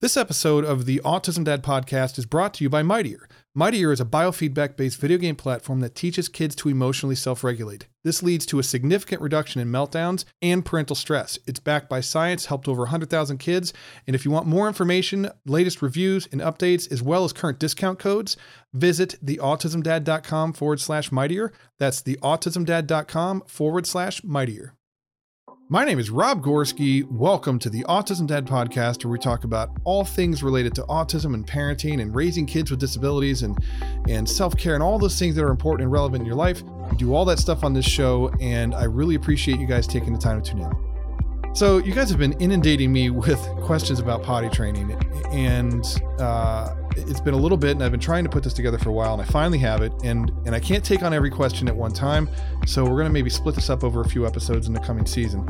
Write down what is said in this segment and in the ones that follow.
This episode of the Autism Dad podcast is brought to you by Mightier. Mightier is a biofeedback based video game platform that teaches kids to emotionally self regulate. This leads to a significant reduction in meltdowns and parental stress. It's backed by science, helped over 100,000 kids. And if you want more information, latest reviews and updates, as well as current discount codes, visit theautismdad.com forward slash mightier. That's theautismdad.com forward slash mightier. My name is Rob Gorski. Welcome to the Autism Dad podcast, where we talk about all things related to autism and parenting and raising kids with disabilities and, and self care and all those things that are important and relevant in your life. We do all that stuff on this show, and I really appreciate you guys taking the time to tune in. So, you guys have been inundating me with questions about potty training, and uh, it's been a little bit, and I've been trying to put this together for a while, and I finally have it. And and I can't take on every question at one time, so we're gonna maybe split this up over a few episodes in the coming season.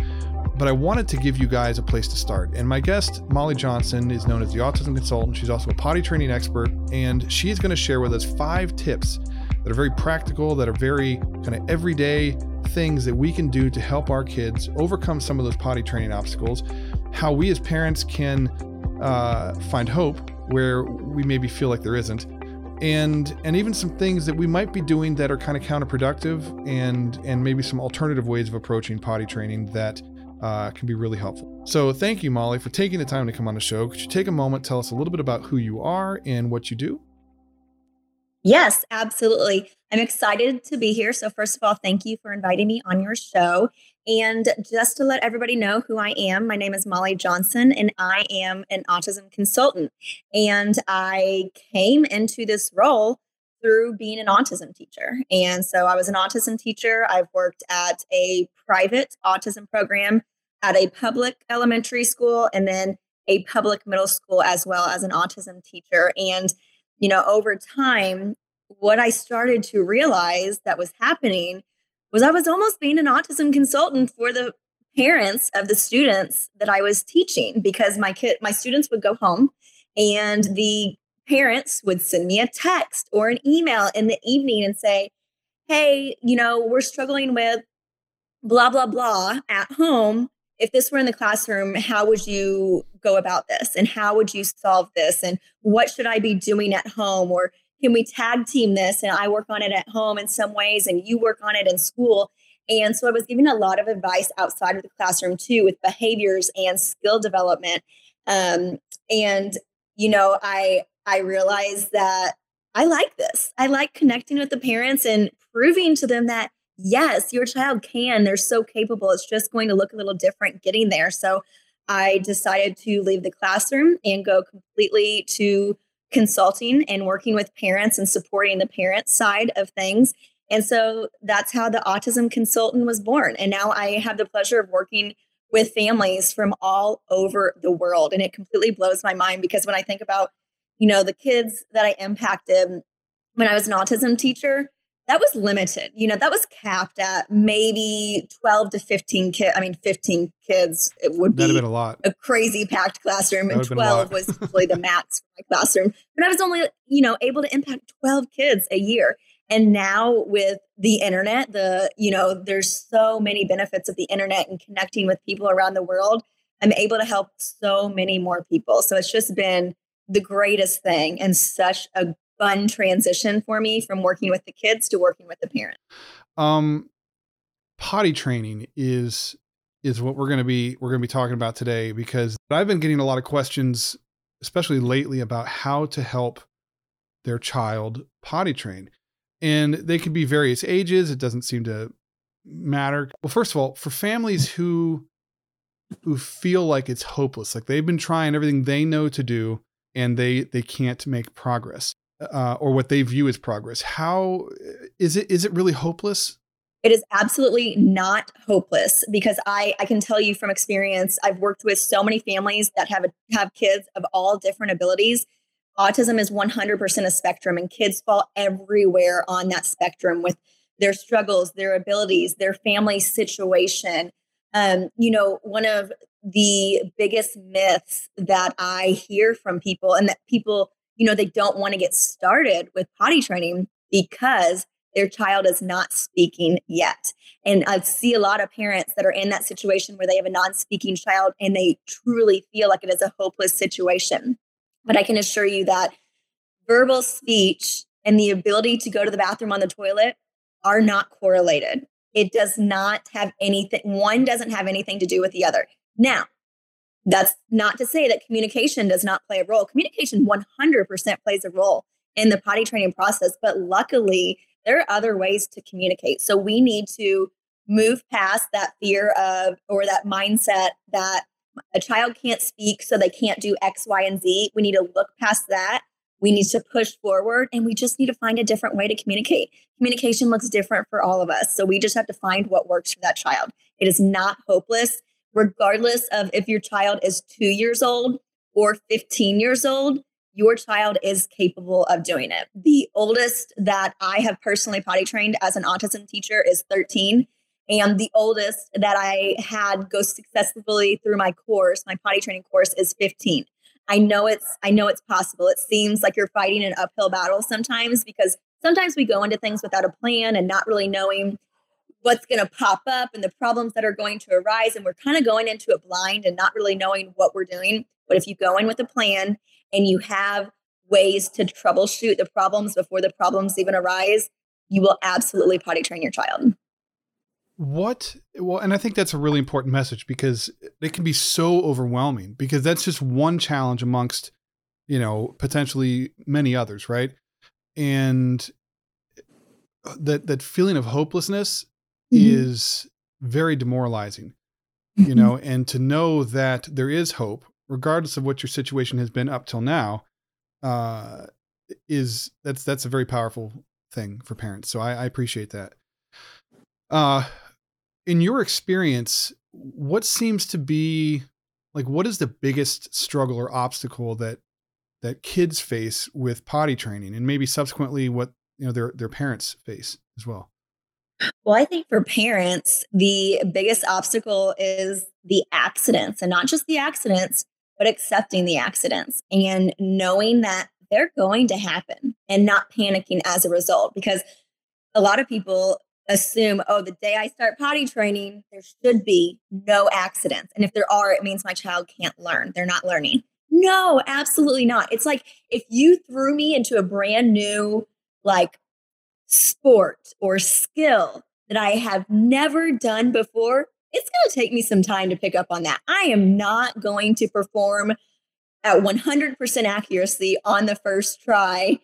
But I wanted to give you guys a place to start. And my guest, Molly Johnson, is known as the autism consultant. She's also a potty training expert, and she's going to share with us five tips that are very practical, that are very kind of everyday things that we can do to help our kids overcome some of those potty training obstacles, how we as parents can uh, find hope where we maybe feel like there isn't and and even some things that we might be doing that are kind of counterproductive and and maybe some alternative ways of approaching potty training that uh, can be really helpful. So thank you, Molly, for taking the time to come on the show. Could you take a moment, tell us a little bit about who you are and what you do? Yes, absolutely. I'm excited to be here. So, first of all, thank you for inviting me on your show. And just to let everybody know who I am, my name is Molly Johnson, and I am an autism consultant. And I came into this role through being an autism teacher. And so I was an autism teacher. I've worked at a private autism program at a public elementary school and then a public middle school as well as an autism teacher. And, you know, over time, what I started to realize that was happening was I was almost being an autism consultant for the parents of the students that I was teaching because my kid my students would go home and the parents would send me a text or an email in the evening and say, Hey, you know, we're struggling with blah, blah, blah at home. If this were in the classroom, how would you go about this? And how would you solve this? And what should I be doing at home? Or can we tag team this and I work on it at home in some ways and you work on it in school? And so I was giving a lot of advice outside of the classroom too with behaviors and skill development. Um, and, you know, I I realized that I like this. I like connecting with the parents and proving to them that yes, your child can. They're so capable. It's just going to look a little different getting there. So I decided to leave the classroom and go completely to consulting and working with parents and supporting the parent side of things. And so that's how the autism consultant was born. And now I have the pleasure of working with families from all over the world. And it completely blows my mind because when I think about you know, the kids that I impacted when I was an autism teacher, that was limited. You know, that was capped at maybe 12 to 15 kids. I mean, 15 kids, it would be been a lot. A crazy packed classroom. And 12 was really the max for my classroom. But I was only, you know, able to impact 12 kids a year. And now with the internet, the, you know, there's so many benefits of the internet and connecting with people around the world. I'm able to help so many more people. So it's just been the greatest thing and such a fun transition for me from working with the kids to working with the parents. Um, potty training is is what we're going to be we're going to be talking about today because I've been getting a lot of questions especially lately about how to help their child potty train. And they can be various ages, it doesn't seem to matter. Well, first of all, for families who who feel like it's hopeless, like they've been trying everything they know to do and they they can't make progress uh, or what they view as progress. How is it is it really hopeless? It is absolutely not hopeless because I, I can tell you from experience i've worked with so many families that have have kids of all different abilities. Autism is 100% a spectrum and kids fall everywhere on that spectrum with their struggles their abilities their family situation. Um, you know one of the biggest myths that I hear from people and that people, you know, they don't want to get started with potty training because their child is not speaking yet. And I see a lot of parents that are in that situation where they have a non speaking child and they truly feel like it is a hopeless situation. But I can assure you that verbal speech and the ability to go to the bathroom on the toilet are not correlated. It does not have anything, one doesn't have anything to do with the other. Now, that's not to say that communication does not play a role. Communication 100% plays a role in the potty training process, but luckily, there are other ways to communicate. So we need to move past that fear of or that mindset that a child can't speak, so they can't do X, Y, and Z. We need to look past that. We need to push forward and we just need to find a different way to communicate. Communication looks different for all of us. So we just have to find what works for that child. It is not hopeless, regardless of if your child is two years old or 15 years old your child is capable of doing it. The oldest that I have personally potty trained as an autism teacher is 13. And the oldest that I had go successfully through my course, my potty training course, is 15. I know it's I know it's possible. It seems like you're fighting an uphill battle sometimes because sometimes we go into things without a plan and not really knowing what's going to pop up and the problems that are going to arise and we're kind of going into it blind and not really knowing what we're doing. But if you go in with a plan and you have ways to troubleshoot the problems before the problems even arise, you will absolutely potty train your child. What, well, and I think that's a really important message because it can be so overwhelming because that's just one challenge amongst, you know, potentially many others, right? And uh, that that feeling of hopelessness mm-hmm. is very demoralizing, mm-hmm. you know, and to know that there is hope regardless of what your situation has been up till now, uh, is that's that's a very powerful thing for parents. So I, I appreciate that. Uh, in your experience, what seems to be like what is the biggest struggle or obstacle that that kids face with potty training, and maybe subsequently what you know their their parents face as well? Well, I think for parents, the biggest obstacle is the accidents and not just the accidents, but accepting the accidents and knowing that they're going to happen and not panicking as a result. Because a lot of people assume, oh, the day I start potty training, there should be no accidents. And if there are, it means my child can't learn. They're not learning. No, absolutely not. It's like if you threw me into a brand new, like, sport or skill that I have never done before, it's going to take me some time to pick up on that. I am not going to perform at 100% accuracy on the first try,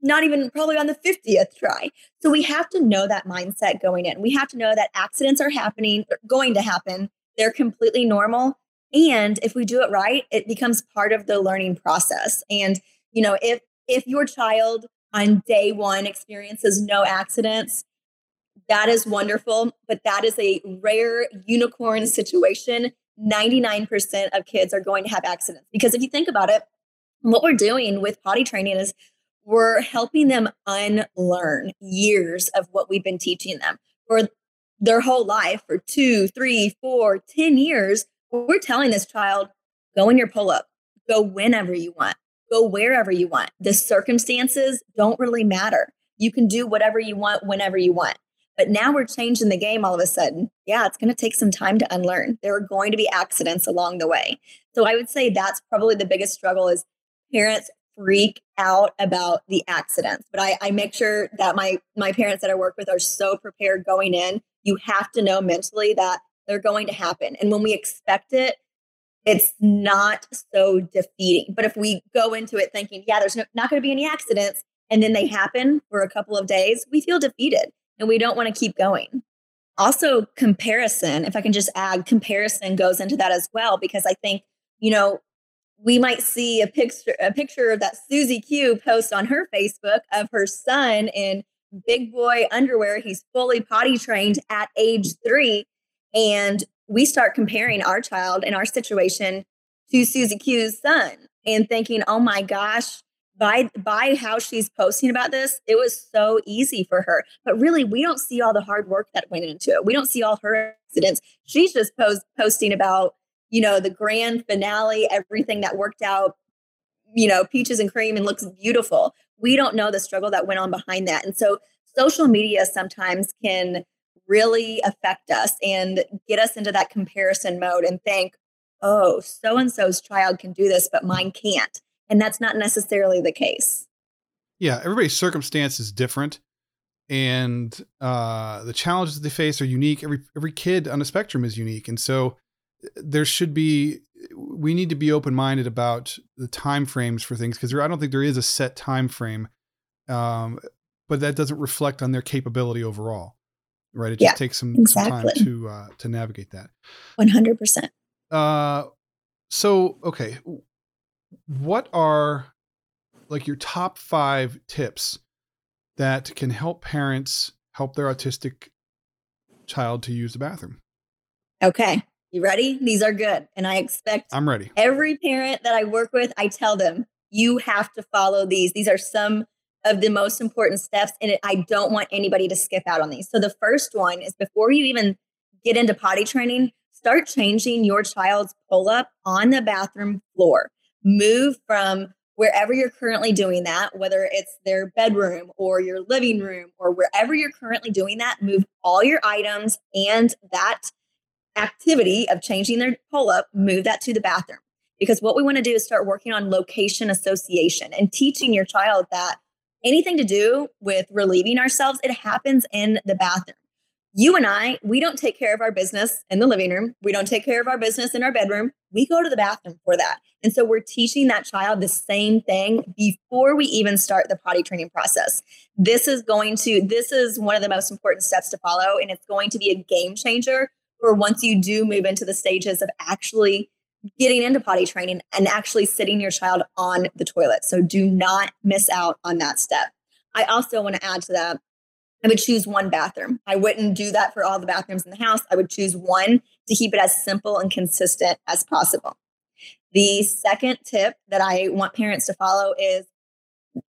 not even probably on the 50th try. So we have to know that mindset going in. We have to know that accidents are happening, going to happen. They're completely normal. And if we do it right, it becomes part of the learning process. And, you know, if if your child on day one experiences no accidents, that is wonderful, but that is a rare unicorn situation. 99% of kids are going to have accidents because if you think about it, what we're doing with potty training is we're helping them unlearn years of what we've been teaching them for their whole life for two, three, four, ten years. We're telling this child, go in your pull up, go whenever you want, go wherever you want. The circumstances don't really matter. You can do whatever you want whenever you want. But now we're changing the game all of a sudden. Yeah, it's going to take some time to unlearn. There are going to be accidents along the way. So I would say that's probably the biggest struggle is parents freak out about the accidents. But I, I make sure that my my parents that I work with are so prepared going in. You have to know mentally that they're going to happen. And when we expect it, it's not so defeating. But if we go into it thinking, yeah, there's no, not going to be any accidents, and then they happen for a couple of days, we feel defeated and we don't want to keep going. Also, comparison, if I can just add, comparison goes into that as well, because I think, you know, we might see a picture a picture that Susie Q posts on her Facebook of her son in big boy underwear. He's fully potty trained at age three. And we start comparing our child and our situation to Susie Q's son and thinking, oh my gosh, by by how she's posting about this, it was so easy for her. But really, we don't see all the hard work that went into it. We don't see all her accidents. She's just post, posting about you know the grand finale, everything that worked out, you know, peaches and cream and looks beautiful. We don't know the struggle that went on behind that. And so social media sometimes can really affect us and get us into that comparison mode and think, oh, so and so's child can do this, but mine can't. And that's not necessarily the case. Yeah, everybody's circumstance is different and uh, the challenges they face are unique. Every every kid on the spectrum is unique, and so uh, there should be we need to be open minded about the time frames for things because I don't think there is a set time frame, um, but that doesn't reflect on their capability overall, right? It just yeah, takes some, exactly. some time to uh, to navigate that. One hundred percent. Uh, so okay, what are like your top five tips that can help parents help their autistic child to use the bathroom. Okay. You ready? These are good. And I expect I'm ready. Every parent that I work with, I tell them, you have to follow these. These are some of the most important steps. And it, I don't want anybody to skip out on these. So the first one is before you even get into potty training, start changing your child's pull up on the bathroom floor. Move from wherever you're currently doing that, whether it's their bedroom or your living room or wherever you're currently doing that, move all your items and that activity of changing their pull up, move that to the bathroom. Because what we want to do is start working on location association and teaching your child that anything to do with relieving ourselves, it happens in the bathroom you and I, we don't take care of our business in the living room. We don't take care of our business in our bedroom. We go to the bathroom for that. And so we're teaching that child the same thing before we even start the potty training process. This is going to, this is one of the most important steps to follow. And it's going to be a game changer for once you do move into the stages of actually getting into potty training and actually sitting your child on the toilet. So do not miss out on that step. I also want to add to that I would choose one bathroom. I wouldn't do that for all the bathrooms in the house. I would choose one to keep it as simple and consistent as possible. The second tip that I want parents to follow is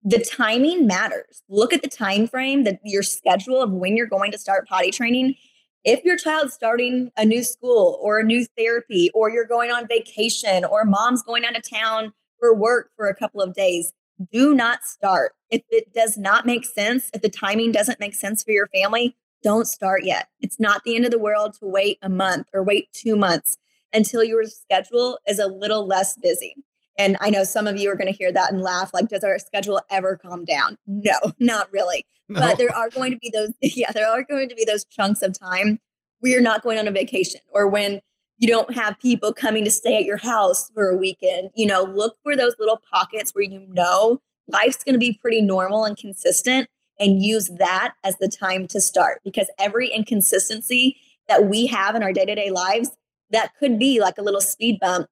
the timing matters. Look at the time frame that your schedule of when you're going to start potty training. If your child's starting a new school or a new therapy, or you're going on vacation, or mom's going out of town for work for a couple of days, do not start. If it does not make sense, if the timing doesn't make sense for your family, don't start yet. It's not the end of the world to wait a month or wait two months until your schedule is a little less busy. And I know some of you are going to hear that and laugh like, does our schedule ever calm down? No, not really. No. But there are going to be those, yeah, there are going to be those chunks of time where you're not going on a vacation or when you don't have people coming to stay at your house for a weekend. You know, look for those little pockets where you know life's going to be pretty normal and consistent and use that as the time to start because every inconsistency that we have in our day-to-day lives that could be like a little speed bump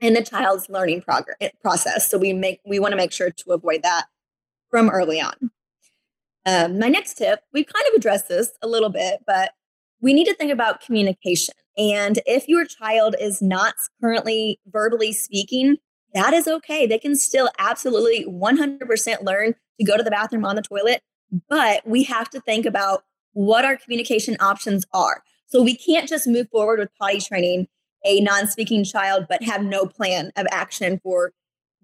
in the child's learning progress process so we make we want to make sure to avoid that from early on um, my next tip we've kind of addressed this a little bit but we need to think about communication and if your child is not currently verbally speaking, that is okay. They can still absolutely 100% learn to go to the bathroom on the toilet, but we have to think about what our communication options are. So we can't just move forward with potty training a non speaking child, but have no plan of action for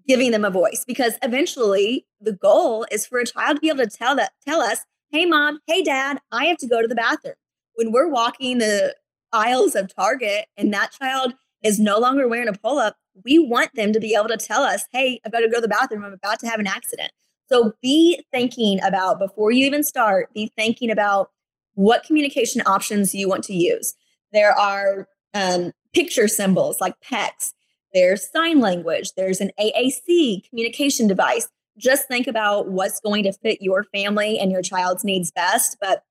giving them a voice because eventually the goal is for a child to be able to tell that tell us hey mom hey dad i have to go to the bathroom when we're walking the aisles of Target and that child is no longer wearing a pull up, we want them to be able to tell us, hey, I've got to go to the bathroom. I'm about to have an accident. So be thinking about before you even start, be thinking about what communication options you want to use. There are um, picture symbols like PECS, there's sign language, there's an AAC communication device. Just think about what's going to fit your family and your child's needs best. But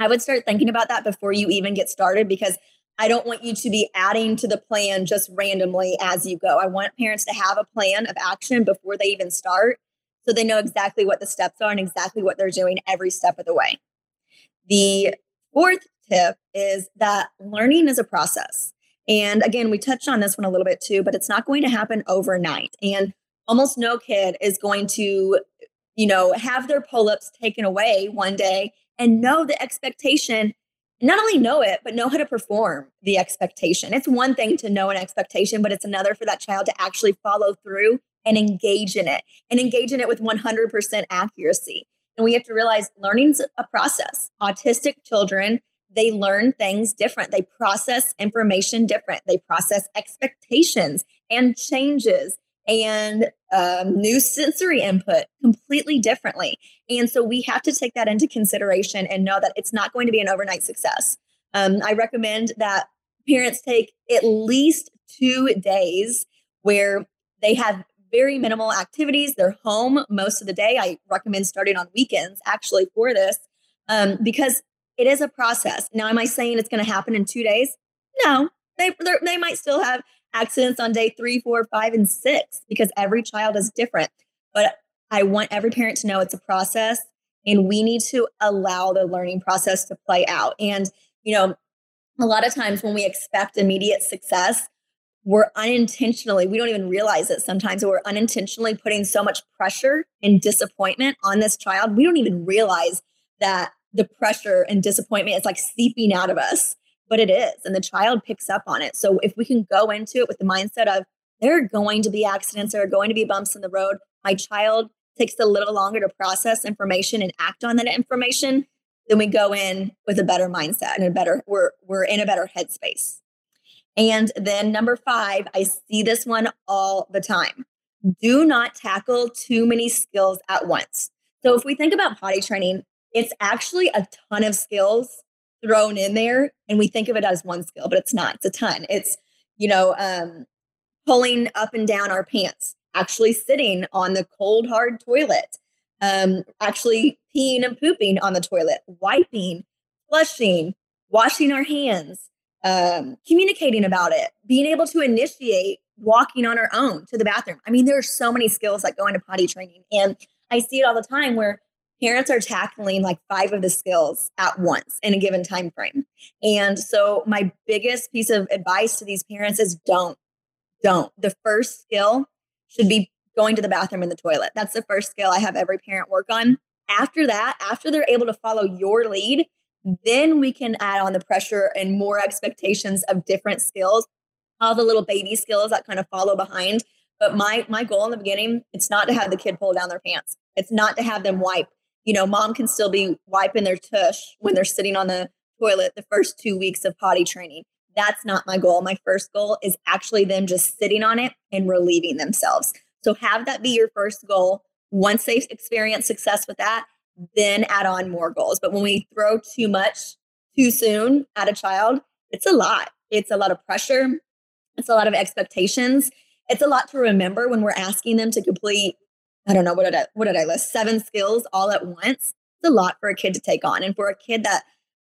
I would start thinking about that before you even get started because I don't want you to be adding to the plan just randomly as you go. I want parents to have a plan of action before they even start so they know exactly what the steps are and exactly what they're doing every step of the way. The fourth tip is that learning is a process. And again, we touched on this one a little bit too, but it's not going to happen overnight. And almost no kid is going to, you know, have their pull ups taken away one day and know the expectation not only know it, but know how to perform the expectation. It's one thing to know an expectation, but it's another for that child to actually follow through and engage in it and engage in it with 100% accuracy. And we have to realize learning's a process. Autistic children, they learn things different. They process information different. They process expectations and changes and um, new sensory input completely differently. And so we have to take that into consideration and know that it's not going to be an overnight success. Um, I recommend that parents take at least two days where they have very minimal activities. They're home most of the day. I recommend starting on weekends actually for this um, because it is a process. Now, am I saying it's going to happen in two days? No, they they might still have accidents on day three, four, five, and six because every child is different. But I want every parent to know it's a process, and we need to allow the learning process to play out. And you know, a lot of times when we expect immediate success, we're unintentionally, we don't even realize it sometimes, we're unintentionally putting so much pressure and disappointment on this child. We don't even realize that the pressure and disappointment is like seeping out of us, but it is. And the child picks up on it. So if we can go into it with the mindset of there are going to be accidents, there are going to be bumps in the road, my child takes a little longer to process information and act on that information, then we go in with a better mindset and a better, we're, we're in a better headspace. And then number five, I see this one all the time. Do not tackle too many skills at once. So if we think about potty training, it's actually a ton of skills thrown in there. And we think of it as one skill, but it's not. It's a ton. It's, you know, um, pulling up and down our pants, actually sitting on the cold, hard toilet, um, actually peeing and pooping on the toilet, wiping, flushing, washing our hands, um, communicating about it, being able to initiate walking on our own to the bathroom. I mean, there are so many skills that go into potty training. And I see it all the time where parents are tackling like five of the skills at once in a given time frame. And so my biggest piece of advice to these parents is don't, don't. The first skill should be going to the bathroom and the toilet. That's the first skill I have every parent work on. After that, after they're able to follow your lead, then we can add on the pressure and more expectations of different skills, all the little baby skills that kind of follow behind. But my my goal in the beginning, it's not to have the kid pull down their pants. It's not to have them wipe. You know, mom can still be wiping their tush when they're sitting on the toilet the first two weeks of potty training. That's not my goal. My first goal is actually them just sitting on it and relieving themselves. So have that be your first goal. Once they experience success with that, then add on more goals. But when we throw too much too soon at a child, it's a lot. It's a lot of pressure. It's a lot of expectations. It's a lot to remember when we're asking them to complete, I don't know, what did I, what did I list? Seven skills all at once. It's a lot for a kid to take on. And for a kid that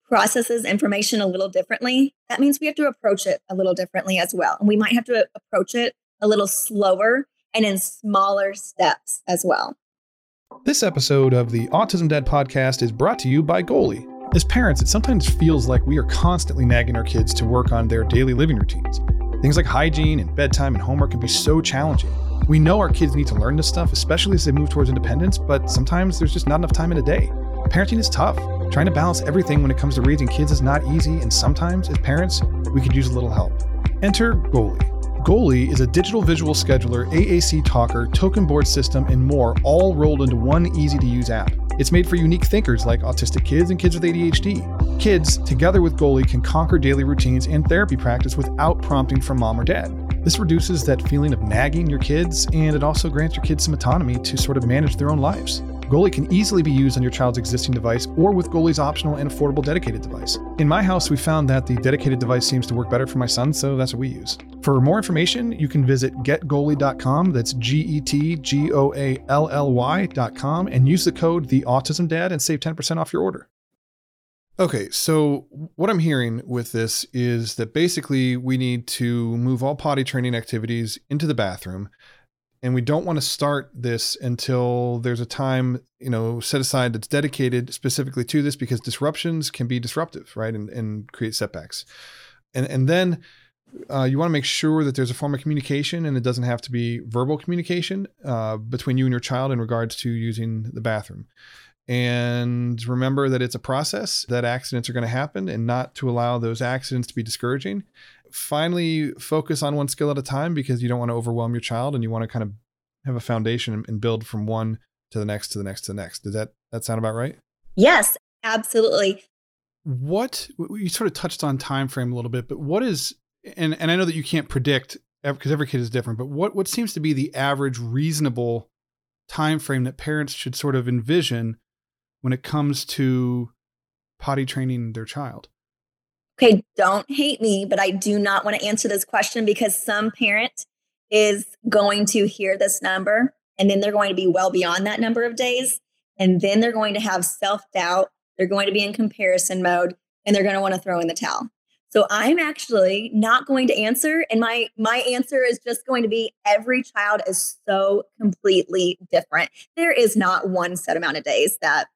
processes information a little differently, that means we have to approach it a little differently as well. And we might have to approach it a little slower and in smaller steps as well. This episode of the Autism Dad podcast is brought to you by Goally. As parents, it sometimes feels like we are constantly nagging our kids to work on their daily living routines. Things like hygiene and bedtime and homework can be so challenging. We know our kids need to learn this stuff, especially as they move towards independence, but sometimes there's just not enough time in a day. Parenting is tough. Trying to balance everything when it comes to raising kids is not easy, and sometimes, as parents, we could use a little help. Enter Goally. Goally is a digital visual scheduler, AAC talker, token board system, and more, all rolled into one easy to use app. It's made for unique thinkers like autistic kids and kids with ADHD. Kids, together with Goally, can conquer daily routines and therapy practice without prompting from mom or dad. This reduces that feeling of nagging your kids, and it also grants your kids some autonomy to sort of manage their own lives. Goally can easily be used on your child's existing device or with Goally's optional and affordable dedicated device. In my house, we found that the dedicated device seems to work better for my son, so that's what we use. For more information, you can visit getgoally.com. That's G E T G O A L L Y.com and use the code the Autism Dad and save 10% off your order. Okay, so what I'm hearing with this is that basically we need to move all potty training activities into the bathroom and we don't want to start this until there's a time you know set aside that's dedicated specifically to this because disruptions can be disruptive right and, and create setbacks. And and then uh, you want to make sure that there's a form of communication and it doesn't have to be verbal communication uh, between you and your child in regards to using the bathroom and remember that it's a process that accidents are going to happen and not to allow those accidents to be discouraging finally focus on one skill at a time because you don't want to overwhelm your child and you want to kind of have a foundation and build from one to the next to the next to the next. Does that that sound about right? Yes, absolutely. What you sort of touched on time frame a little bit, but what is and and I know that you can't predict because every kid is different, but what what seems to be the average reasonable time frame that parents should sort of envision when it comes to potty training their child? Okay, don't hate me, but I do not want to answer this question because some parent is going to hear this number and then they're going to be well beyond that number of days. And then they're going to have self doubt. They're going to be in comparison mode and they're going to want to throw in the towel. So I'm actually not going to answer. And my my answer is just going to be every child is so completely different. There is not one set amount of days that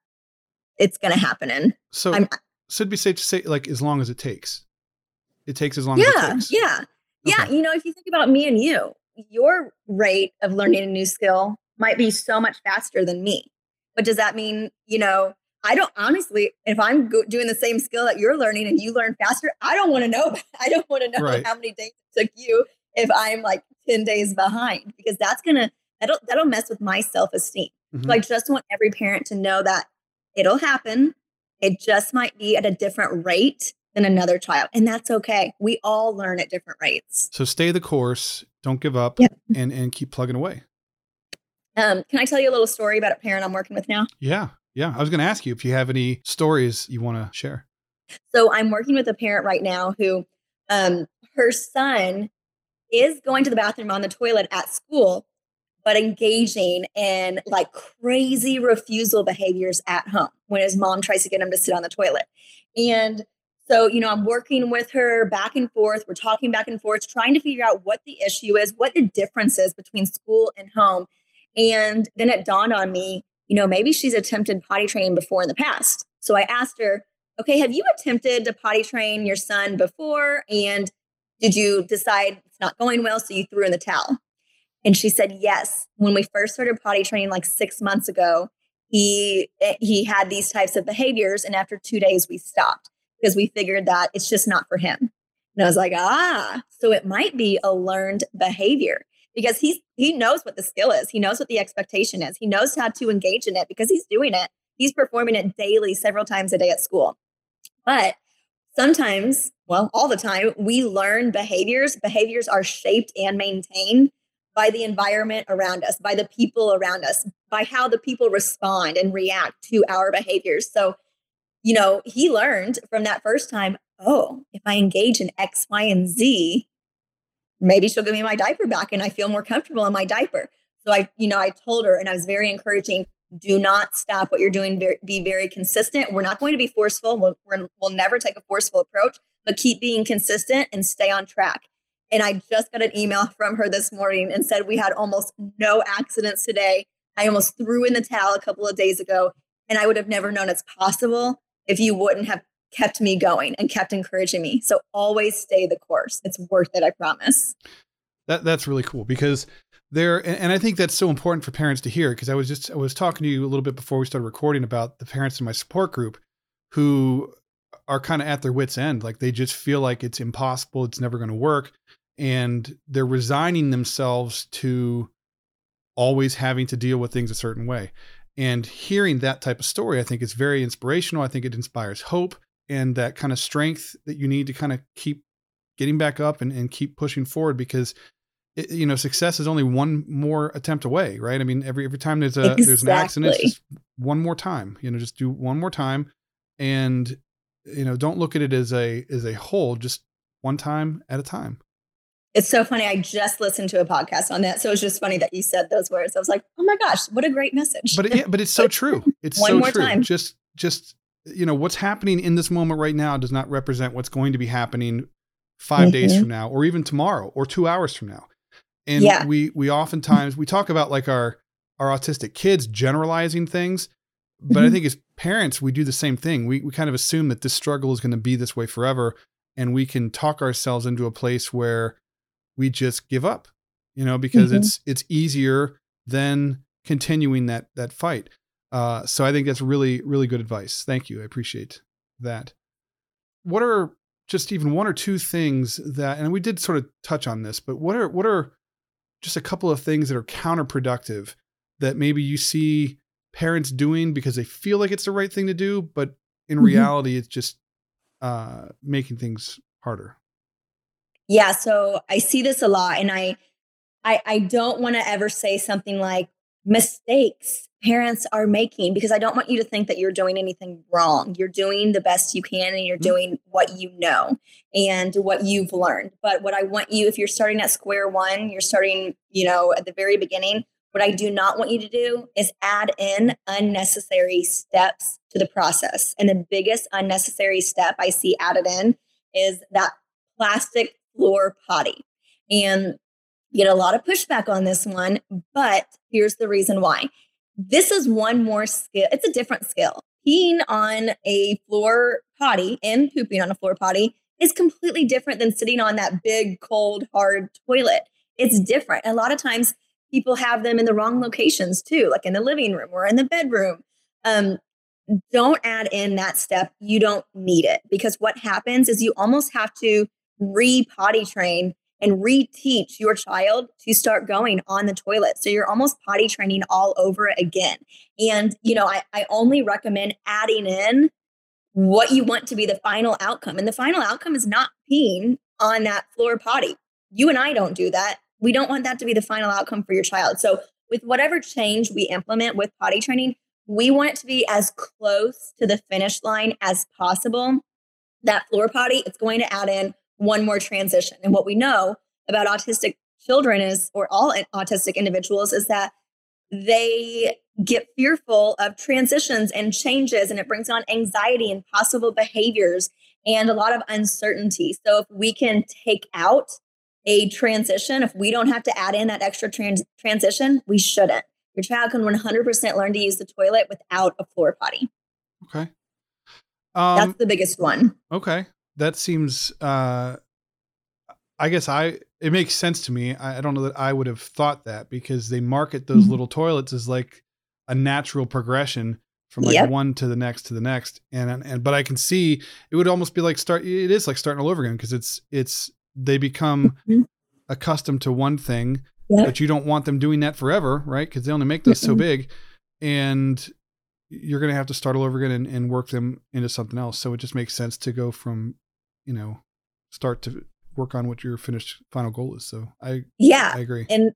it's going to happen in. So, I'm, so it'd be safe to say, like, as long as it takes. It takes as long yeah, as it takes. Yeah. Okay. Yeah. You know, if you think about me and you, your rate of learning a new skill might be so much faster than me. But does that mean, you know, I don't honestly, if I'm go- doing the same skill that you're learning and you learn faster, I don't want to know. I don't want to know right. how many days it took you if I'm like 10 days behind because that's going to, that'll, that'll mess with my self esteem. Mm-hmm. So I just want every parent to know that it'll happen. It just might be at a different rate than another child. And that's okay. We all learn at different rates. So stay the course, don't give up, yep. and, and keep plugging away. Um, can I tell you a little story about a parent I'm working with now? Yeah. Yeah. I was going to ask you if you have any stories you want to share. So I'm working with a parent right now who um, her son is going to the bathroom on the toilet at school, but engaging in like crazy refusal behaviors at home when his mom tries to get him to sit on the toilet. And so, you know, I'm working with her back and forth. We're talking back and forth, trying to figure out what the issue is, what the difference is between school and home. And then it dawned on me, you know, maybe she's attempted potty training before in the past. So I asked her, okay, have you attempted to potty train your son before? And did you decide it's not going well? So you threw in the towel? And she said, yes. When we first started potty training like six months ago, he eh, he had these types of behaviors. And after two days, we stopped because we figured that it's just not for him. And I was like, ah, so it might be a learned behavior because he's he knows what the skill is. He knows what the expectation is. He knows how to engage in it because he's doing it. He's performing it daily, several times a day at school. But sometimes, well, all the time, we learn behaviors. Behaviors are shaped and maintained by the environment around us, by the people around us, by how the people respond and react to our behaviors. So, you know, he learned from that first time, oh, if I engage in X, Y, and Z, maybe she'll give me my diaper back and I feel more comfortable in my diaper. So I, you know, I told her and I was very encouraging, do not stop what you're doing. Be very consistent. We're not going to be forceful. We'll, we will never take a forceful approach, but keep being consistent and stay on track. And I just got an email from her this morning and said we had almost no accidents today. I almost threw in the towel a couple of days ago, and I would have never known it's possible if you wouldn't have kept me going and kept encouraging me. So always stay the course. It's worth it, I promise. That that's really cool because there and I think that's so important for parents to hear because I was just I was talking to you a little bit before we started recording about the parents in my support group who are kind of at their wits end like they just feel like it's impossible it's never going to work and they're resigning themselves to always having to deal with things a certain way. And hearing that type of story i think is very inspirational. I think it inspires hope and that kind of strength that you need to kind of keep getting back up and, and keep pushing forward because it, you know success is only one more attempt away right? I mean every every time there's a exactly. there's an accident just one more time you know just do one more time. And you know don't look at it as a as a whole just one time at a time it's so funny i just listened to a podcast on that so it's just funny that you said those words i was like oh my gosh what a great message but yeah but it's so true it's one so more true time. just just you know what's happening in this moment right now does not represent what's going to be happening 5 mm-hmm. days from now or even tomorrow or 2 hours from now and yeah. we we oftentimes we talk about like our our autistic kids generalizing things but mm-hmm. i think as parents we do the same thing we we kind of assume that this struggle is going to be this way forever and we can talk ourselves into a place where we just give up you know because mm-hmm. it's it's easier than continuing that that fight uh, so I think that's really, really good advice. Thank you. I appreciate that. What are just even one or two things that, and we did sort of touch on this, but what are what are just a couple of things that are counterproductive that maybe you see parents doing because they feel like it's the right thing to do, but in Mhm. reality, it's just uh, making things harder. Yeah, so I see this a lot and I I I don't want to ever say something like mistakes parents are making because I don't want you to think that you're doing anything wrong. You're doing the best you can and you're Mhm. doing what you know and what you've learned. But what I want you if you're starting at square one, you're starting, you know, at the very beginning, what I do not want you to do is add in unnecessary steps to the process. And the biggest unnecessary step I see added in is that plastic floor potty. And get a lot of pushback on this one, but here's the reason why. This is one more skill. It's a different skill. Peeing on a floor potty and pooping on a floor potty is completely different than sitting on that big, cold, hard toilet. It's different. A lot of times people have them in the wrong locations too, like in the living room or in the bedroom. Um, don't add in that step. You don't need it because what happens is you almost have to re potty train and reteach your child to start going on the toilet. So you're almost potty training all over again. And, you know, I, I only recommend adding in what you want to be the final outcome. And the final outcome is not peeing on that floor potty. You and I don't do that. We don't want that to be the final outcome for your child. So, with whatever change we implement with potty training, we want it to be as close to the finish line as possible. That floor potty, it's going to add in one more transition. And what we know about autistic children is, or all autistic individuals, is that they get fearful of transitions and changes, and it brings on anxiety and possible behaviors and a lot of uncertainty. So, if we can take out a transition, if we don't have to add in that extra trans- transition, we shouldn't. Your child can 100% learn to use the toilet without a floor potty. Okay. That's Um, the biggest one. okay. That seems, uh, I guess I, it makes sense to me. I, I don't know that I would have thought that because they market those Mhm. little toilets as like a natural progression from like Yep. one to the next to the next. And, and, and, but I can see it would almost be like start, it is like starting all over again because it's, it's, they become Mhm. accustomed to one thing Yep. but you don't want them doing that forever, right? Because they only make those so Mm-mm. big, and you're going to have to start all over again and, and work them into something else. So it just makes sense to go from, you know, start to work on what your finished final goal is. So I Yeah. I agree. And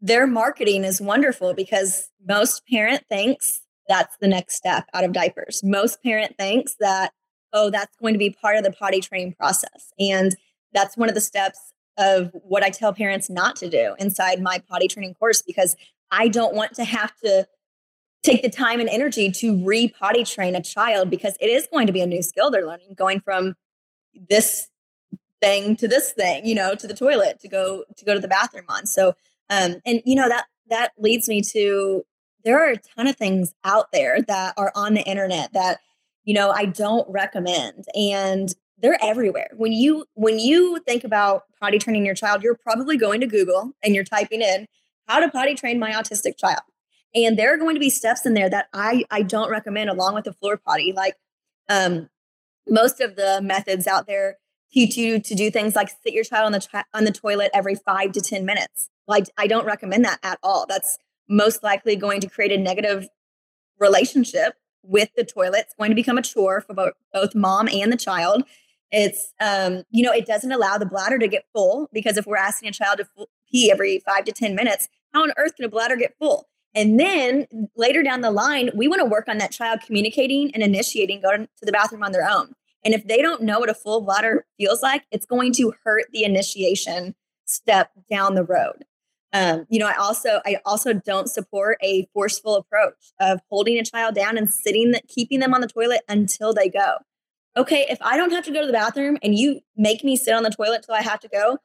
their marketing is wonderful because most parent thinks that's the next step out of diapers. Most parent thinks that, oh, that's going to be part of the potty training process. And that's one of the steps of what I tell parents not to do inside my potty training course because I don't want to have to take the time and energy to re potty train a child because it is going to be a new skill they're learning going from this thing to this thing, you know, to the toilet to go to go to the bathroom on. So um and you know that that leads me to there are a ton of things out there that are on the internet that you know I don't recommend and they're everywhere. When you when you think about potty training your child, you're probably going to Google and you're typing in how to potty train my autistic child. And there are going to be steps in there that I I don't recommend along with the floor potty. Like um most of the methods out there teach you to do things like sit your child on the tra- on the toilet every 5 to 10 minutes. Like I don't recommend that at all. That's most likely going to create a negative relationship with the toilet. It's going to become a chore for both, both mom and the child. It's um, you know, it doesn't allow the bladder to get full because if we're asking a child to full, pee every 5 to 10 minutes, how on earth can a bladder get full? And then later down the line, we want to work on that child communicating and initiating going to the bathroom on their own. And if they don't know what a full bladder feels like, it's going to hurt the initiation step down the road. Um, you know, I also I also don't support a forceful approach of holding a child down and sitting that keeping them on the toilet until they go. Okay, if I don't have to go to the bathroom and you make me sit on the toilet till I have to go,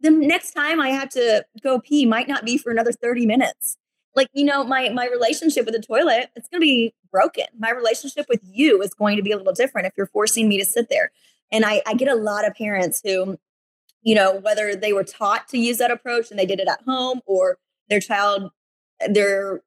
the next time I have to go pee might not be for another 30 minutes. Like, you know, my my relationship with the toilet, it's going to be broken. My relationship with you is going to be a little different if you're forcing me to sit there. And I, I get a lot of parents who, you know, whether they were taught to use that approach and they did it at home or their child, they're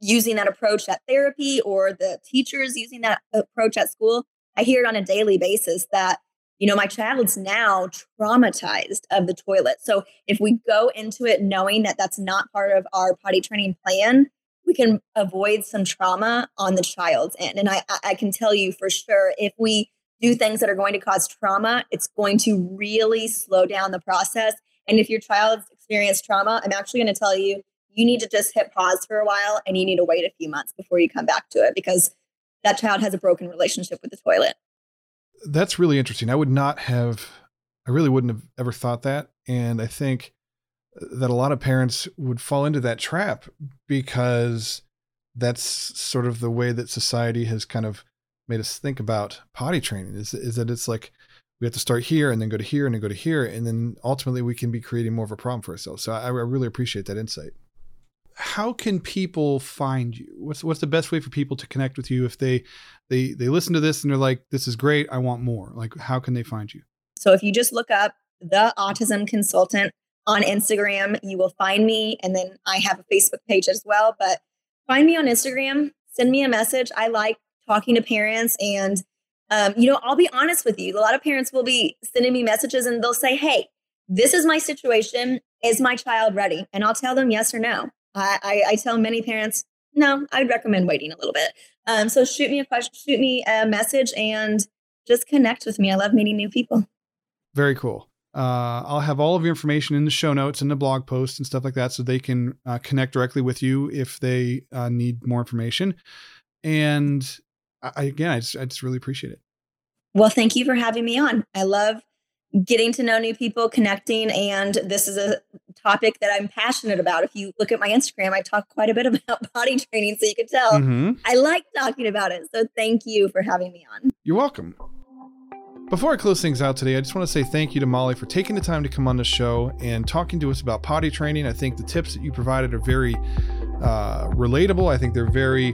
using that approach at therapy or the teachers using that approach at school. I hear it on a daily basis that you know, my child's now traumatized of the toilet. So if we go into it knowing that that's not part of our potty training plan, we can avoid some trauma on the child's end. And I, I can tell you for sure, if we do things that are going to cause trauma, it's going to really slow down the process. And if your child's experienced trauma, I'm actually going to tell you, you need to just hit pause for a while and you need to wait a few months before you come back to it because that child has a broken relationship with the toilet. That's really interesting. I would not have, I really wouldn't have ever thought that. And I think uh, that a lot of parents would fall into that trap because that's sort of the way that society has kind of made us think about potty training is, is that it's like we have to start here and then go to here and then go to here and then ultimately we can be creating more of a problem for ourselves so i, I really appreciate that insight how can people find you what's what's the best way for people to connect with you if they they they listen to this and they're like this is great i want more like how can they find you so if you just look up the autism consultant on Instagram. You will find me. And then I have a Facebook page as well. But find me on Instagram, send me a message. I like talking to parents. And, um, you know, I'll be honest with you. A lot of parents will be sending me messages and they'll say, hey, this is my situation. Is my child ready? And I'll tell them yes or no. I, I, I tell many parents, no, I'd recommend waiting a little bit. Um, so shoot me a question, shoot me a message, and just connect with me. I love meeting new people. Very cool. Uh, I'll have all of your information in the show notes and the blog post and stuff like that so they can uh, connect directly with you if they uh, need more information. And I, again, I just, I just really appreciate it. Well, thank you for having me on. I love getting to know new people, connecting, and this is a topic that I'm passionate about. If you look at my Instagram, I talk quite a bit about potty training, so you can tell mm-hmm. I like talking about it. So thank you for having me on. You're welcome. Before I close things out today, I just want to say thank you to Molly for taking the time to come on the show and talking to us about potty training. I think the tips that you provided are very uh, relatable. I think they're very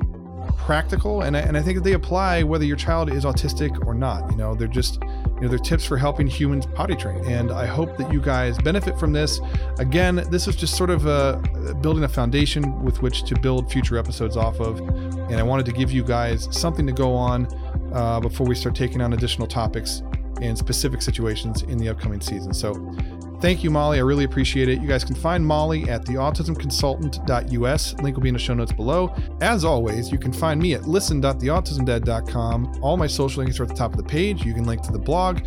practical, and I, and I think that they apply whether your child is autistic or not. You know, they're just know they're tips for helping humans potty train, and I hope that you guys benefit from this. Again, this is just sort of a, building a foundation with which to build future episodes off of, and I wanted to give you guys something to go on uh, before we start taking on additional topics and specific situations in the upcoming season. So thank you, Molly. I really appreciate it. You guys can find Molly at theautismconsultant.us. Link will be in the show notes below. As always, you can find me at listen.theautismdad.com. All my social links are at the top of the page. You can link to the blog.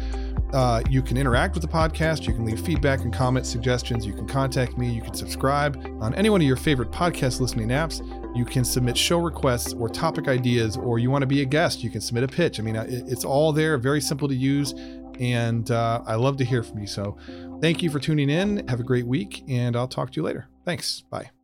Uh, you can interact with the podcast. You can leave feedback and comments, suggestions. You can contact me. You can subscribe on any one of your favorite podcast listening apps. You can submit show requests or topic ideas, or you want to be a guest, you can submit a pitch. I mean, it's all there, very simple to use. And uh, I love to hear from you. So thank you for tuning in. Have a great week, and I'll talk to you later. Thanks. Bye.